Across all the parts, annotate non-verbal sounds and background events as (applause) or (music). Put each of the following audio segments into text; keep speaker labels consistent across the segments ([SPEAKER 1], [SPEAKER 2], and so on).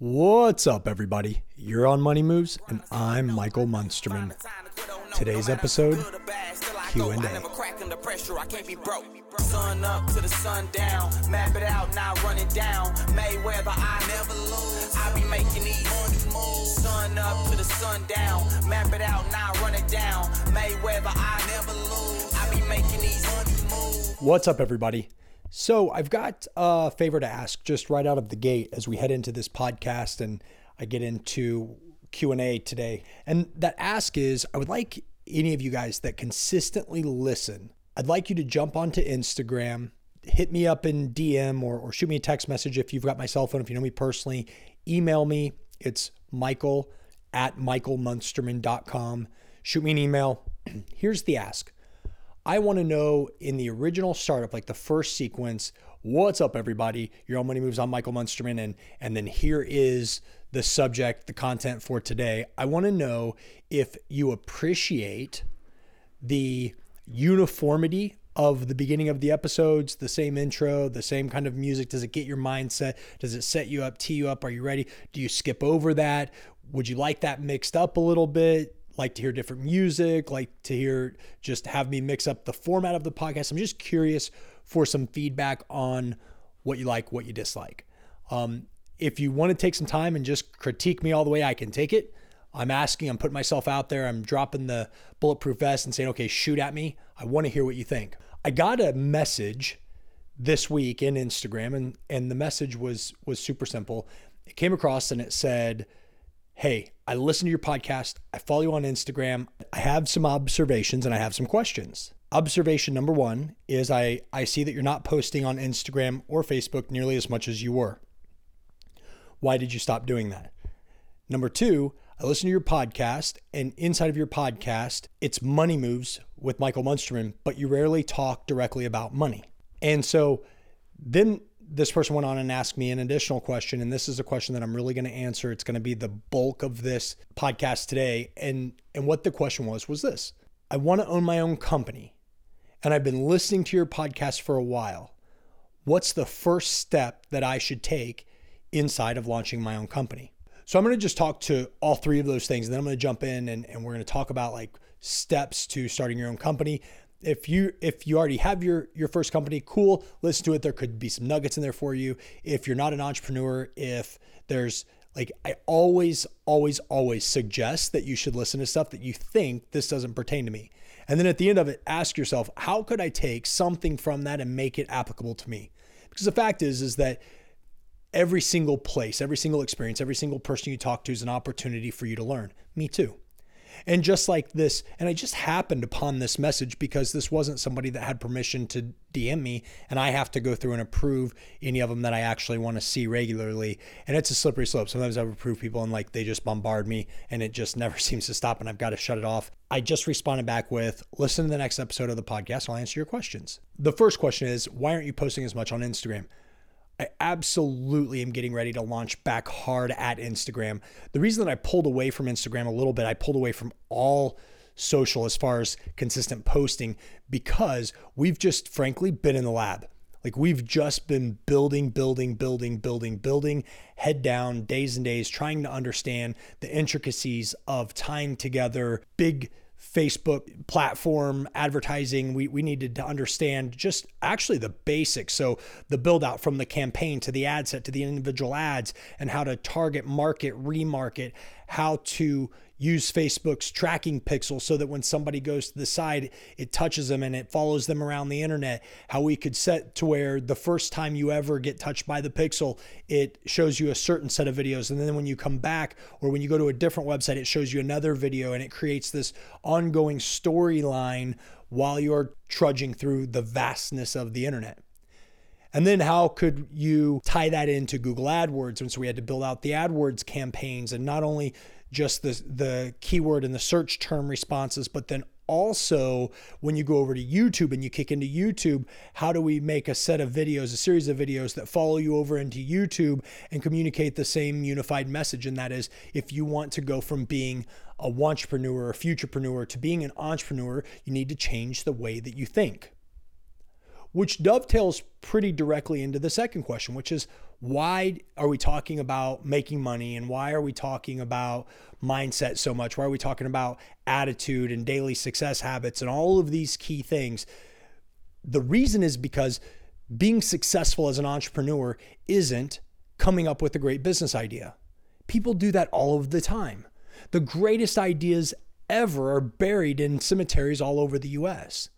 [SPEAKER 1] What's up, everybody? You're on Money Moves, and I'm Michael Munsterman. Today's episode, Q&A. I can't be broke. Sun up to the sun down, map it out, now run it down. Mayweather, I never lose. I be making these money moves. Sun up to the sun down, map it out, now run it down. Mayweather, I never lose. I be making these money moves. What's up, everybody? So I've got a favor to ask just right out of the gate as we head into this podcast and I get into Q&A today. And that ask is I would like any of you guys that consistently listen, I'd like you to jump onto Instagram, hit me up in DM or, or shoot me a text message if you've got my cell phone, if you know me personally, email me. It's michael at michaelmunsterman.com. Shoot me an email. (clears throat) Here's the ask. I want to know in the original startup, like the first sequence, what's up, everybody? Your own money moves on Michael Munsterman, and and then here is the subject, the content for today. I want to know if you appreciate the uniformity of the beginning of the episodes, the same intro, the same kind of music. Does it get your mindset? Does it set you up, tee you up? Are you ready? Do you skip over that? Would you like that mixed up a little bit? Like to hear different music, like to hear just have me mix up the format of the podcast. I'm just curious for some feedback on what you like, what you dislike. Um, if you want to take some time and just critique me all the way, I can take it. I'm asking, I'm putting myself out there, I'm dropping the bulletproof vest and saying, okay, shoot at me. I want to hear what you think. I got a message this week in Instagram, and and the message was was super simple. It came across and it said, hey, I listen to your podcast. I follow you on Instagram. I have some observations and I have some questions. Observation number one is I, I see that you're not posting on Instagram or Facebook nearly as much as you were. Why did you stop doing that? Number two, I listen to your podcast, and inside of your podcast, it's money moves with Michael Munsterman, but you rarely talk directly about money. And so then this person went on and asked me an additional question, and this is a question that I'm really going to answer. It's going to be the bulk of this podcast today. And and what the question was was this: I want to own my own company, and I've been listening to your podcast for a while. What's the first step that I should take inside of launching my own company? So I'm going to just talk to all three of those things, and then I'm going to jump in and, and we're going to talk about like steps to starting your own company if you if you already have your your first company cool listen to it. There could be some nuggets in there for you. If you're not an entrepreneur if there's like i always always always suggest that you should listen to stuff that you think this doesn't pertain to me. And then at the end of it ask yourself how could i take something from that and make it applicable to me? Because the fact is is that every single place every single experience every single person you talk to is an opportunity for you to learn. Me too and just like this, and I just happened upon this message because this wasn't somebody that had permission to DM me, and I have to go through and approve any of them that I actually want to see regularly. And it's a slippery slope. Sometimes I've approved people and like they just bombard me, and it just (laughs) never seems to stop, and I've got to shut it off. I just responded back with, listen to the next episode of the podcast. I'll answer your questions. The first question is, why aren't you posting as much on Instagram? I absolutely am getting ready to launch back hard at Instagram. The reason that I pulled away from Instagram a little bit, I pulled away from all social as far as consistent posting because we've just frankly been in the lab. Like we've just been building, building, building, building, building, head down, days and days, trying to understand the intricacies of tying together big Facebook platform advertising. We, we needed to understand just actually the basics. So, the build out from the campaign to the ad set to the individual ads and how to target, market, remarket, how to use Facebook's tracking pixel so that when somebody goes to the side, it touches them and it follows them around the internet. How we could set to where the first time you ever get touched by the pixel, it shows you a certain set of videos. And then when you come back or when you go to a different website, it shows you another video and it creates this ongoing storyline while you're trudging through the vastness of the internet. And then how could you tie that into Google AdWords? And so we had to build out the AdWords campaigns and not only just the the keyword and the search term responses, but then also when you go over to YouTube and you kick into YouTube, how do we make a set of videos, a series of videos that follow you over into YouTube and communicate the same unified message? And that is if you want to go from being a entrepreneur, a futurepreneur to being an entrepreneur, you need to change the way that you think. Which dovetails pretty directly into the second question, which is why are we talking about making money and why are we talking about mindset so much? Why are we talking about attitude and daily success habits and all of these key things? The reason is because being successful as an entrepreneur isn't coming up with a great business idea. People do that all of the time. The greatest ideas ever are buried in cemeteries all over the US.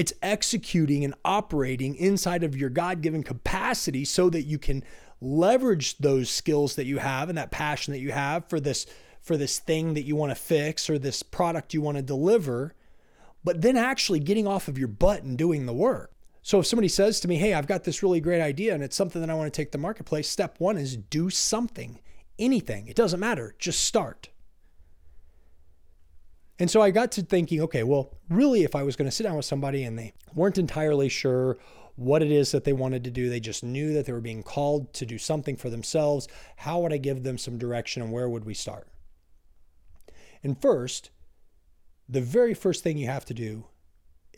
[SPEAKER 1] It's executing and operating inside of your God given capacity so that you can leverage those skills that you have and that passion that you have for this for this thing that you want to fix or this product you want to deliver but then actually getting off of your butt and doing the work. So if somebody says to me hey i've got this really great idea and it's something that i want to take to the marketplace step one is do something anything. It doesn't matter just start and so I got to thinking, okay, well, really, if I was going to sit down with somebody and they weren't entirely sure what it is that they wanted to do, they just knew that they were being called to do something for themselves, how would I give them some direction and where would we start? And first, the very first thing you have to do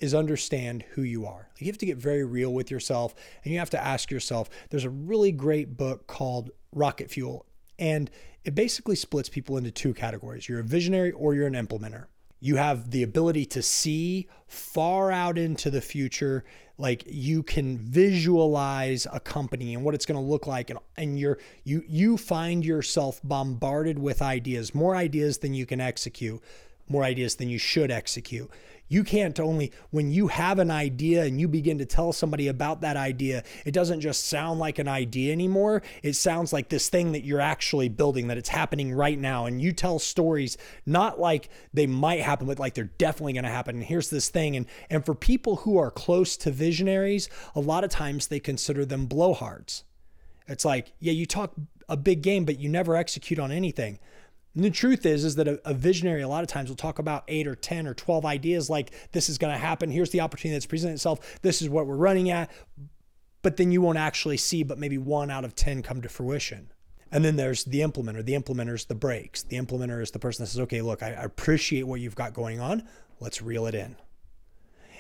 [SPEAKER 1] is understand who you are. You have to get very real with yourself and you have to ask yourself. There's a really great book called Rocket Fuel, and it basically splits people into two categories you're a visionary or you're an implementer. You have the ability to see far out into the future. Like you can visualize a company and what it's going to look like. And, and you're, you, you find yourself bombarded with ideas, more ideas than you can execute, more ideas than you should execute. You can't only, when you have an idea and you begin to tell somebody about that idea, it doesn't just sound like an idea anymore. It sounds like this thing that you're actually building, that it's happening right now. And you tell stories not like they might happen, but like they're definitely going to happen. And here's this thing. And, and for people who are close to visionaries, a lot of times they consider them blowhards. It's like, yeah, you talk a big game, but you never execute on anything. And the truth is, is that a, a, visionary a lot of times will talk about eight or 10 or 12 ideas like this is going to happen. Here's the opportunity that's presented itself. This is what we're running at. But then you won't actually see, but maybe one out of 10 come to fruition. And then there's the implementer. The implementer is the brakes. The implementer is the person that says, okay, look, I appreciate what you've got going on. Let's reel it in.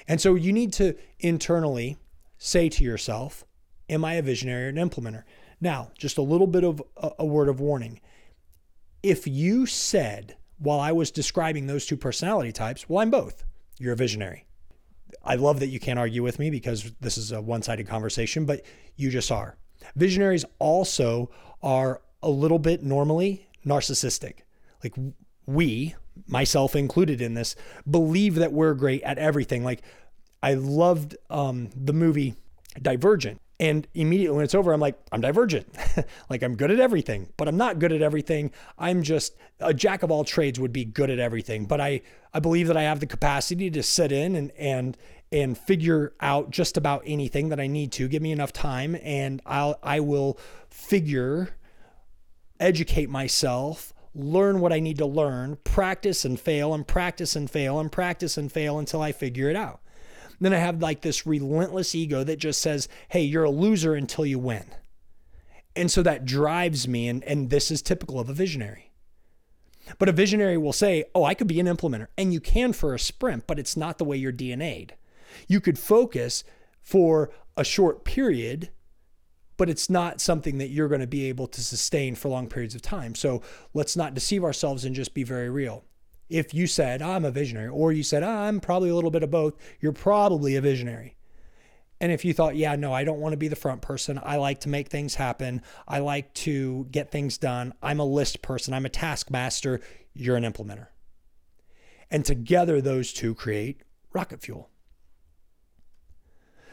[SPEAKER 1] And so you need to internally say to yourself, am I a visionary or an implementer? Now, just a little bit of a, a word of warning if you said while I was describing those two personality types, well, I'm both. You're a visionary. I love that you can't argue with me because this is a one sided conversation, but you just are. Visionaries also are a little bit normally narcissistic. Like we, myself included in this, believe that we're great at everything. Like I loved um, the movie Divergent. And immediately when it's over, I'm like, I'm divergent. (laughs) like I'm good at everything, but I'm not good at everything. I'm just a jack of all trades would be good at everything. But I, I believe that I have the capacity to sit in and, and, and figure out just about anything that I need to. Give me enough time and I'll, I will figure, educate myself, learn what I need to learn, practice and fail and practice and fail and practice and fail until I figure it out. Then I have like this relentless ego that just says, hey, you're a loser until you win. And so that drives me. And, and this is typical of a visionary. But a visionary will say, oh, I could be an implementer. And you can for a sprint, but it's not the way you're DNA'd. You could focus for a short period, but it's not something that you're going to be able to sustain for long periods of time. So let's not deceive ourselves and just be very real if you said, I'm a visionary, or you said, I'm probably a little bit of both, you're probably a visionary. And if you thought, yeah, no, I don't want to be the front person. I like to make things happen. I like to get things done. I'm a list person. I'm a taskmaster. You're an implementer. And together, those two create rocket fuel.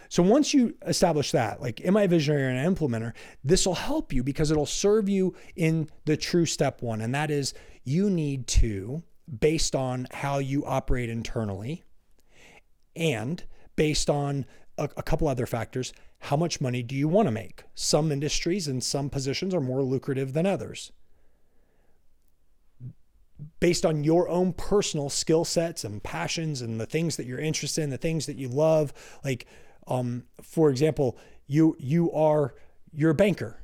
[SPEAKER 1] So once you establish that, like, am I a visionary or an implementer? This will help you because it'll serve you in the true step one. And that is you need to based on how you operate internally and based on a, a, couple other factors. How much money do you want to make? Some industries and some positions are more lucrative than others. Based on your own personal skill sets and passions and the things that you're interested in, the things that you love, like, um, for example, you you are you're a banker,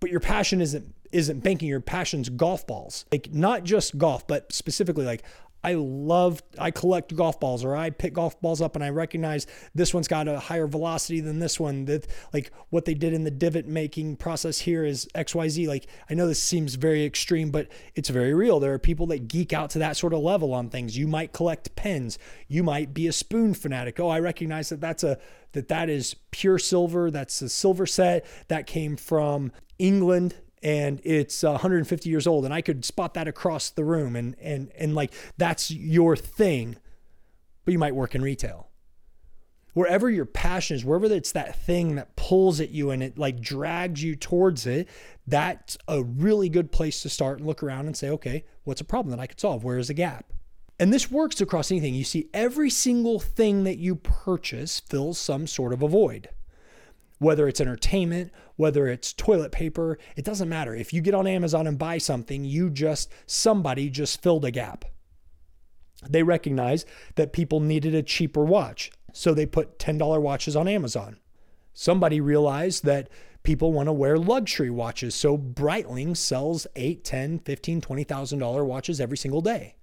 [SPEAKER 1] but your passion isn't isn't banking your passions golf balls like not just golf but specifically like I love, I collect golf balls or I pick golf balls up and I recognize this one's got a higher velocity than this one. That like what they did in the divot making process here is XYZ. Like I know this seems very extreme, but it's very real. There are people that geek out to that sort of level on things. You might collect pens. You might be a spoon fanatic. Oh, I recognize that that's a, that that is pure silver. That's a silver set that came from England and it's uh, 150 years old and I could spot that across the room and and and like that's your thing but you might work in retail. Wherever your passion is wherever it's that thing that pulls at you and it like drags you towards it that's a really good place to start and look around and say okay what's a problem that I could solve? Where is a gap? And this works across anything. You see every single thing that you purchase fills some sort of a void whether it's entertainment, whether it's toilet paper, it doesn't matter. If you get on Amazon and buy something, you just, somebody just filled a gap. They recognize that people needed a cheaper watch, so they put $10 watches on Amazon. Somebody realized that people want to wear luxury watches, so Breitling sells 8, 10, 15, $20,000 watches every single day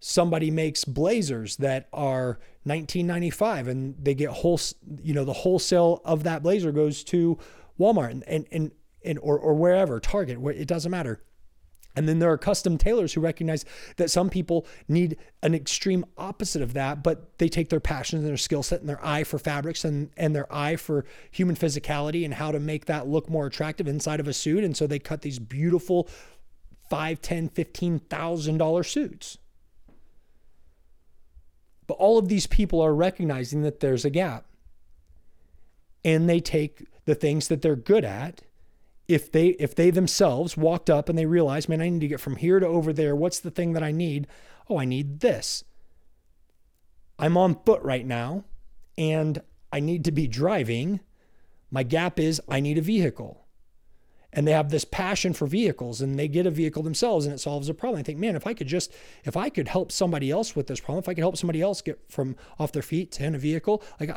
[SPEAKER 1] somebody makes blazers that are 1995 and they get whole you know the wholesale of that blazer goes to Walmart and and and, and or, or wherever Target it doesn't matter and then there are custom tailors who recognize that some people need an extreme opposite of that, but they take their passion and their skill set and their eye for fabrics and, and their eye for human physicality and how to make that look more attractive inside of a suit. And so they cut these beautiful five, ten, fifteen thousand dollar suits. But all of these people are recognizing that there's a gap. And they take the things that they're good at. If they if they themselves walked up and they realized, man, I need to get from here to over there. What's the thing that I need? Oh, I need this. I'm on foot right now and I need to be driving. My gap is I need a vehicle and they have this passion for vehicles and they get a vehicle themselves and it solves a problem. I think, man, if I could just, if I could help somebody else with this problem, if I could help somebody else get from off their feet to in a vehicle, like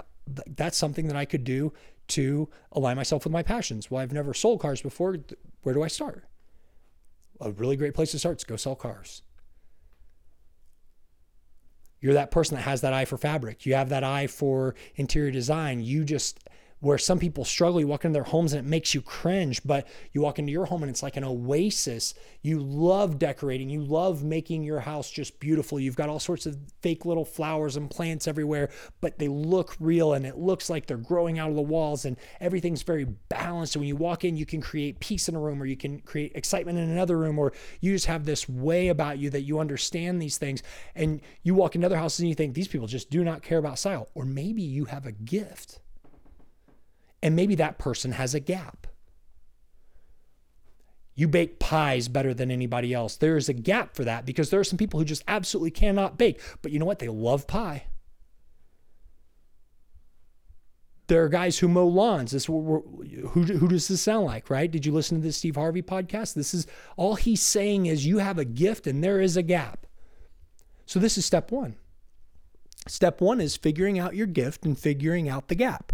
[SPEAKER 1] that's something that I could do to align myself with my passions. Well, I've never sold cars before. Where do I start? A really great place to start is go sell cars. You're that person that has that eye for fabric. You have that eye for interior design. You just where some people struggle. You walk into their homes and it makes you cringe, but you walk into your home and it's like an oasis. You love decorating, you love making your house just beautiful. You've got all sorts of fake little flowers and plants everywhere, but they look real and it looks like they're growing out of the walls and everything's very balanced. And when you walk in, you can create peace in a room or you can create excitement in another room, or you just have this way about you that you understand these things. And you walk into other houses and you think these people just do not care about style, or maybe you have a gift and maybe that person has a gap. You bake pies better than anybody else. There is a gap for that because there are some people who just absolutely cannot bake. But you know what? They love pie. There are guys who mow lawns. This who, who does this sound like, right? Did you listen to the Steve Harvey podcast? This is all he's saying is you have a gift and there is a gap. So this is step one. Step one is figuring out your gift and figuring out the gap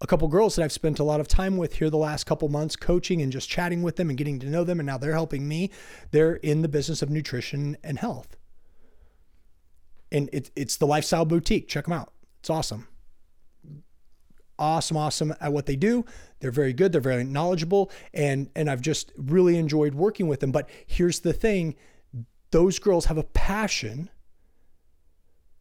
[SPEAKER 1] a couple girls that I've spent a lot of time with here the last couple months, coaching and just chatting with them and getting to know them. And now they're helping me. They're in the business of nutrition and health. And it, it's the Lifestyle Boutique. Check them out. It's awesome. Awesome, awesome at what they do. They're very good. They're very knowledgeable. And, and I've just really enjoyed working with them. But here's the thing those girls have a passion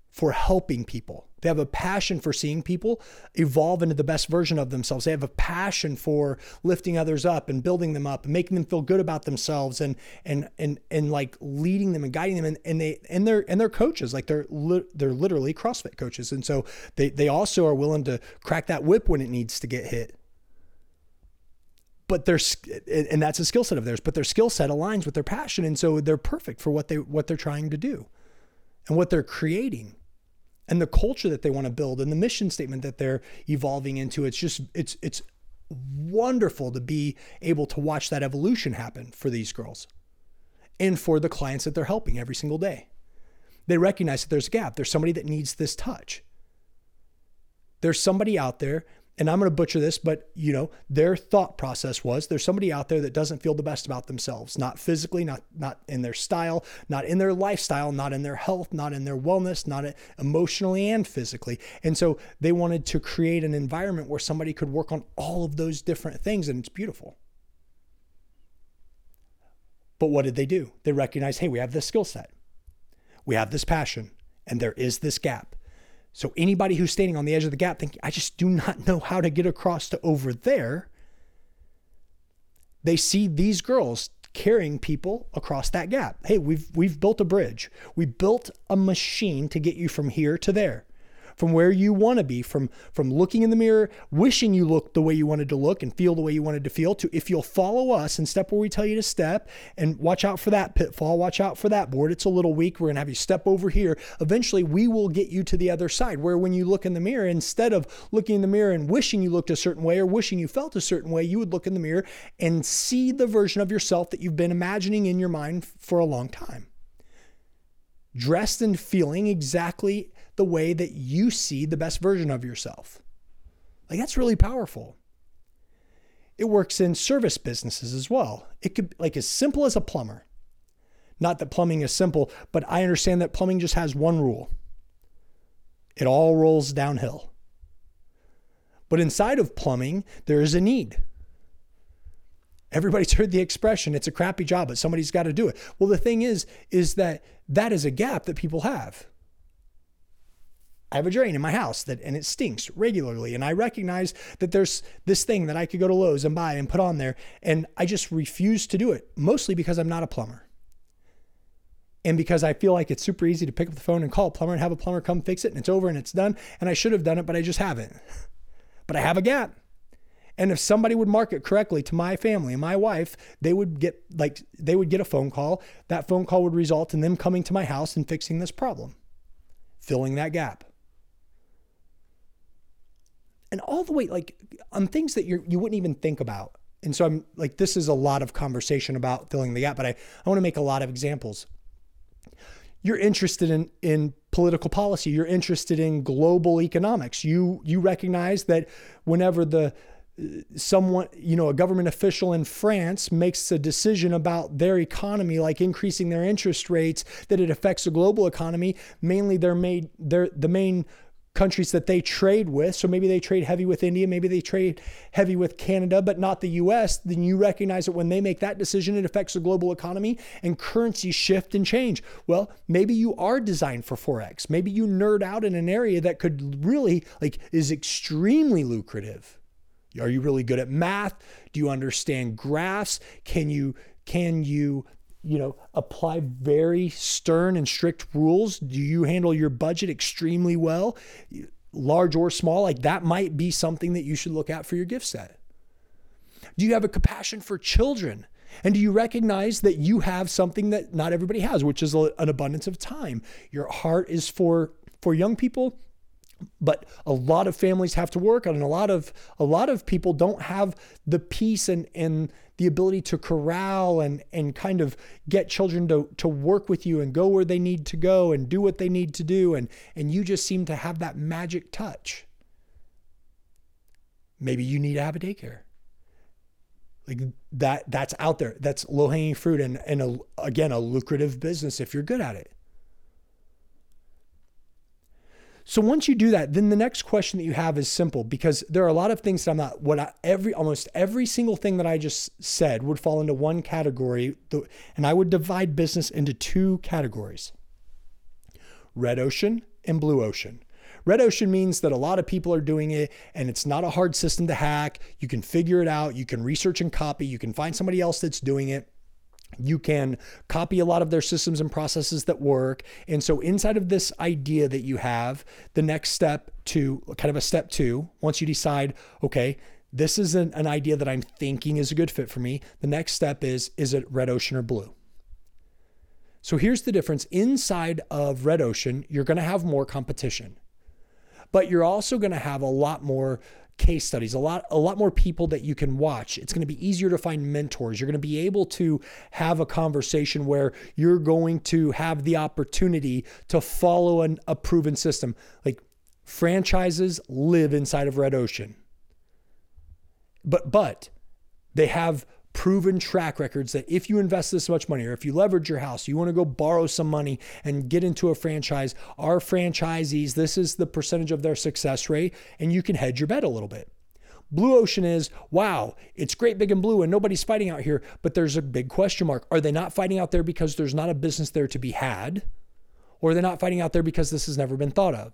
[SPEAKER 1] for helping people. They have a passion for seeing people evolve into the best version of themselves. They have a passion for lifting others up and building them up and making them feel good about themselves and and and and like leading them and guiding them. And, and they and they're and they're coaches. Like they're li- they're literally CrossFit coaches. And so they they also are willing to crack that whip when it needs to get hit. But their and that's a skill set of theirs, but their skill set aligns with their passion. And so they're perfect for what they what they're trying to do and what they're creating and the culture that they want to build and the mission statement that they're evolving into. It's just it's it's wonderful to be able to watch that evolution happen for these girls and for the clients that they're helping every single day. They recognize that there's a gap. There's somebody that needs this touch. There's somebody out there and I'm going to butcher this, but you know, their thought process was there's somebody out there that doesn't feel the best about themselves, not physically, not not in their style, not in their lifestyle, not in their health, not in their wellness, not emotionally and physically. And so they wanted to create an environment where somebody could work on all of those different things and it's beautiful. But what did they do? They recognized, hey, we have this skill set. We have this passion and there is this gap. So anybody who's standing on the edge of the gap thinking, I just do not (laughs) know how to get across to over there, they see these girls carrying people across that gap. Hey, we've we've built a bridge. We built a machine to get you from here to there from where you want to be, from from looking in the mirror, wishing you looked the way you wanted to look and feel the way you wanted to feel, to if you'll follow us and step where we tell you to step and watch out for that pitfall, watch out for that board. It's a little weak. We're gonna have you step over here. Eventually, we will get you to the other side where when you look in the mirror, instead of looking in the mirror and wishing you looked a certain way or wishing you felt a certain way, you would look in the mirror and see the version of yourself that you've been imagining in your mind for a long time dressed and feeling exactly the way that you see the best version of yourself. Like that's really powerful. It works in service businesses as well. It could like as simple as a plumber. Not that plumbing is simple, but I understand that plumbing just has one rule. It all rolls downhill. But inside of plumbing, there is a need. Everybody's (laughs) heard the expression, it's a crappy job, but somebody's got to do it. Well, the thing is, is that that is a gap that people have. I have a drain in my house that and it stinks regularly and I recognize that there's this thing that I could go to Lowe's and buy and put on there and I just refuse to do it mostly because I'm not a plumber. And because I feel like it's super easy to pick up the phone and call a plumber and have a plumber come fix it and it's over and it's done and I should have done it but I just haven't. But I have a gap. And if somebody would market correctly to my family and my wife, they would get like they would get a phone call. That phone call would result in them coming to my house and fixing this problem, filling that gap and all the way like on things that you you wouldn't even think about. And so I'm like, this is a lot of conversation about filling the gap, but I, I want to make a lot of examples. You're interested in in political policy. You're interested in global economics. You you recognize that whenever the someone, you know, a government official in France makes a decision about their economy, like increasing their interest rates, that it affects the global economy. Mainly, they're made they're the main countries that they trade with. So maybe they trade heavy with India, maybe they trade heavy with Canada, but not the US. Then you recognize that when they make that decision, it affects the global economy and currencies shift and change. Well, maybe you are designed for Forex. Maybe you nerd out in an area that could really, like, is extremely lucrative. Are you really good at math? Do you understand graphs? Can you can you you know, apply very stern and strict rules? Do you handle your budget extremely well, large or small? Like that might be something that you should look at for your gift set. Do you have a compassion for children? And do you recognize that you have something that not everybody has, which is an abundance of time? Your heart is for for young people but a lot of families have to work and a lot of a lot of people don't have the peace and and the ability to corral and and kind of get children to to work with you and go where they need to go and do what they need to do. And and you just seem to have that magic touch. Maybe you need to have a daycare. Like that that's out there. That's low hanging fruit and and a, again a lucrative business if you're good at it so once you do that, then the next question that you have is simple because there are a lot of things that I'm not what I, every almost every single thing that I just said would fall into one category and I would divide business into two categories. Red ocean and blue ocean. Red ocean means that a lot of people are doing it and it's not a hard system to hack. You can figure it out, you can research and copy, you can find somebody else that's doing it. You can copy a lot of their systems and processes that work. And so, inside of this idea that you have, the next step to kind of a step two, once you decide, okay, this is an, an idea that I'm thinking is a good fit for me, the next step is is it red ocean or blue? So, here's the difference inside of red ocean, you're going to have more competition, but you're also going to have a lot more case studies, a lot a lot more people that you can watch. It's going to be easier to find mentors. You're going to be able to have a conversation where you're going to have the opportunity to follow an, a proven system. Like franchises live inside of Red Ocean. but but they have proven track records that if you invest this much money or if you leverage your house, you want to go borrow some money and get into a franchise, our franchisees, this is the percentage of their success rate, and you can hedge your bet a little bit. Blue Ocean is, wow, it's great, big, and blue, and nobody's fighting out here, but there's a big question mark. Are they not fighting out there because there's not a business there to be had? Or are they not fighting out there because this has never been thought of?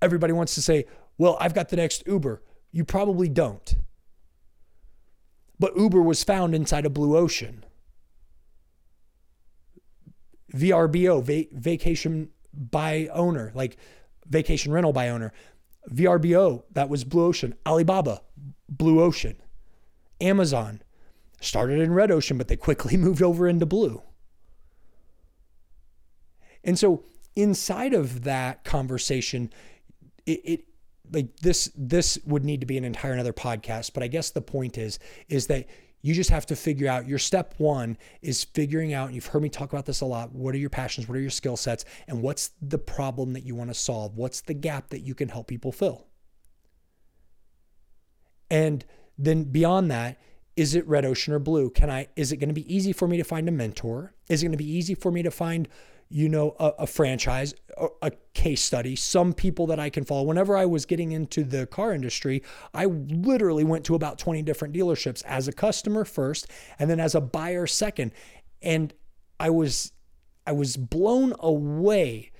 [SPEAKER 1] Everybody wants to say, well, I've got the next Uber. You probably don't. But Uber was found inside a blue ocean. VRBO, va- vacation by owner, like vacation rental by owner. VRBO, that was Blue Ocean. Alibaba, Blue Ocean. Amazon started in Red Ocean, but they quickly (laughs) moved over into Blue. And so inside of that conversation, it, it like this this would need to be an entire another podcast but i guess the point is is that you just have to figure out your step one is figuring out you've heard me talk about this a lot what are your passions what are your skill sets and what's the problem that you want to solve? What's the gap that you can help people fill? And then beyond that is it red ocean or blue? Can i is it going to be easy for me to find a mentor? Is it going to be easy for me to find you know, a, a, franchise, a, a case study, some people that I can follow. Whenever I was getting into the car industry, I literally went to about 20 different dealerships as a customer first and then as a buyer second. And I was I was blown away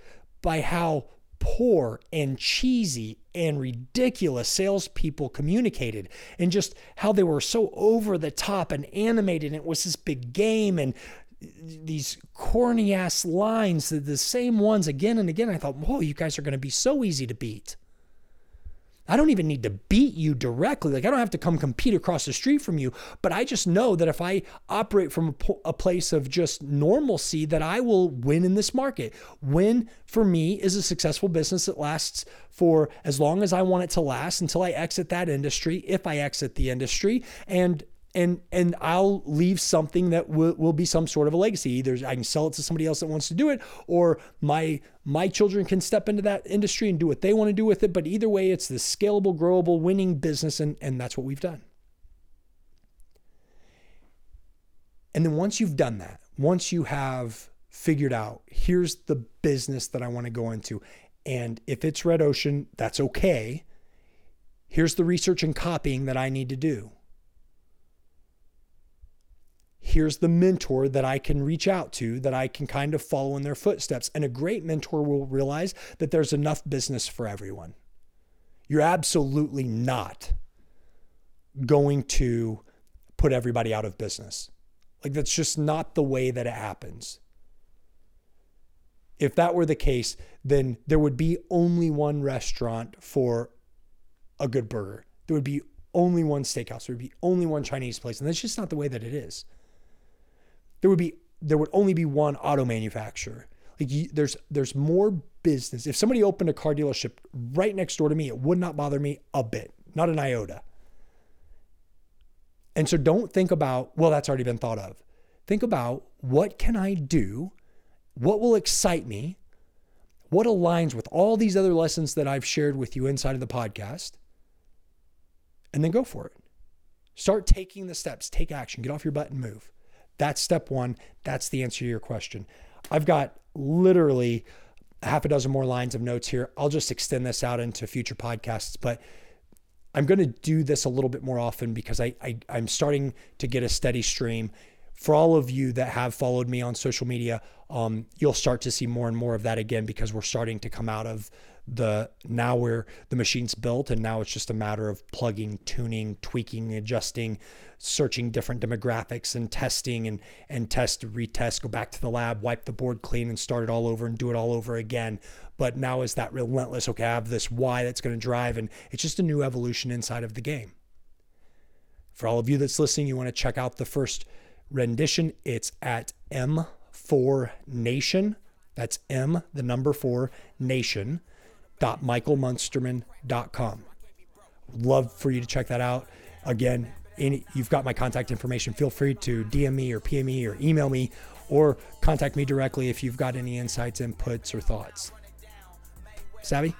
[SPEAKER 1] by how poor and cheesy and ridiculous salespeople communicated and just how they were so over the top and animated. And it was this big game and these corny ass lines, the same ones again and again. I thought, whoa, you guys are going to be so easy to beat. I don't even need to beat you directly. Like, I don't have to come compete across the street from you, but I just know that if I operate from a, a place of just normalcy, that I will win in this market. Win for me is a successful business that lasts for as long as I want it to last until I exit that industry, if I exit the industry. And and and I'll leave something that will, will be some sort of a legacy. Either I can sell it to somebody else that wants to do it, or my my children can step into that industry and do what they want to do with it. But either way, it's the scalable, growable, winning business, and, and that's what we've done. And then once you've done that, once you have figured out, here's the business that I want to go into. And if it's red ocean, that's okay. Here's the research and copying that I need to do here's the mentor that I can reach out to that I can kind of follow in their footsteps. And a great mentor will realize that there's enough business for everyone. You're absolutely not going to put everybody out of business. Like, that's just not the way that it happens. If that were the case, then there would be only one restaurant for a good burger. There would be only one steakhouse. There would be only one Chinese place. And that's just not the way that it is there would be there would only be one auto manufacturer. Like you, there's there's more business. If somebody opened a car dealership right next door to me, it would not bother me a bit, not an iota. And so don't think about, well, that's already been thought of. Think about what can I do? What will excite me? What aligns with all these other lessons that I've shared with you inside of the podcast? And then go for it. Start taking the steps, take action, get off your butt and move. That's step one. That's the answer to your question. I've got literally half a dozen more lines of notes here. I'll just extend this out into future podcasts, but I'm going to do this a little bit more often because I, I I'm starting to get a steady stream. For all of you that have followed me on social media, um, you'll start to see more and more of that again because we're starting to come out of the now where the machine's built and now it's just a matter of plugging, tuning, tweaking, adjusting, searching different demographics and testing and and test, retest, go back to the lab, wipe the board clean and start it all over and do it all over again. But now is that relentless, okay, I have this why that's going to drive and it's just a new evolution inside of the game. For all of you that's listening, you want to check out the first rendition. It's at M4 Nation. That's M, the number four, nation www.michaelmunsterman.com. Love for you to check that out. Again, any, you've got my contact information. Feel free to DM me or PM me or email me or contact me directly if you've got any insights, inputs, or thoughts. Savvy?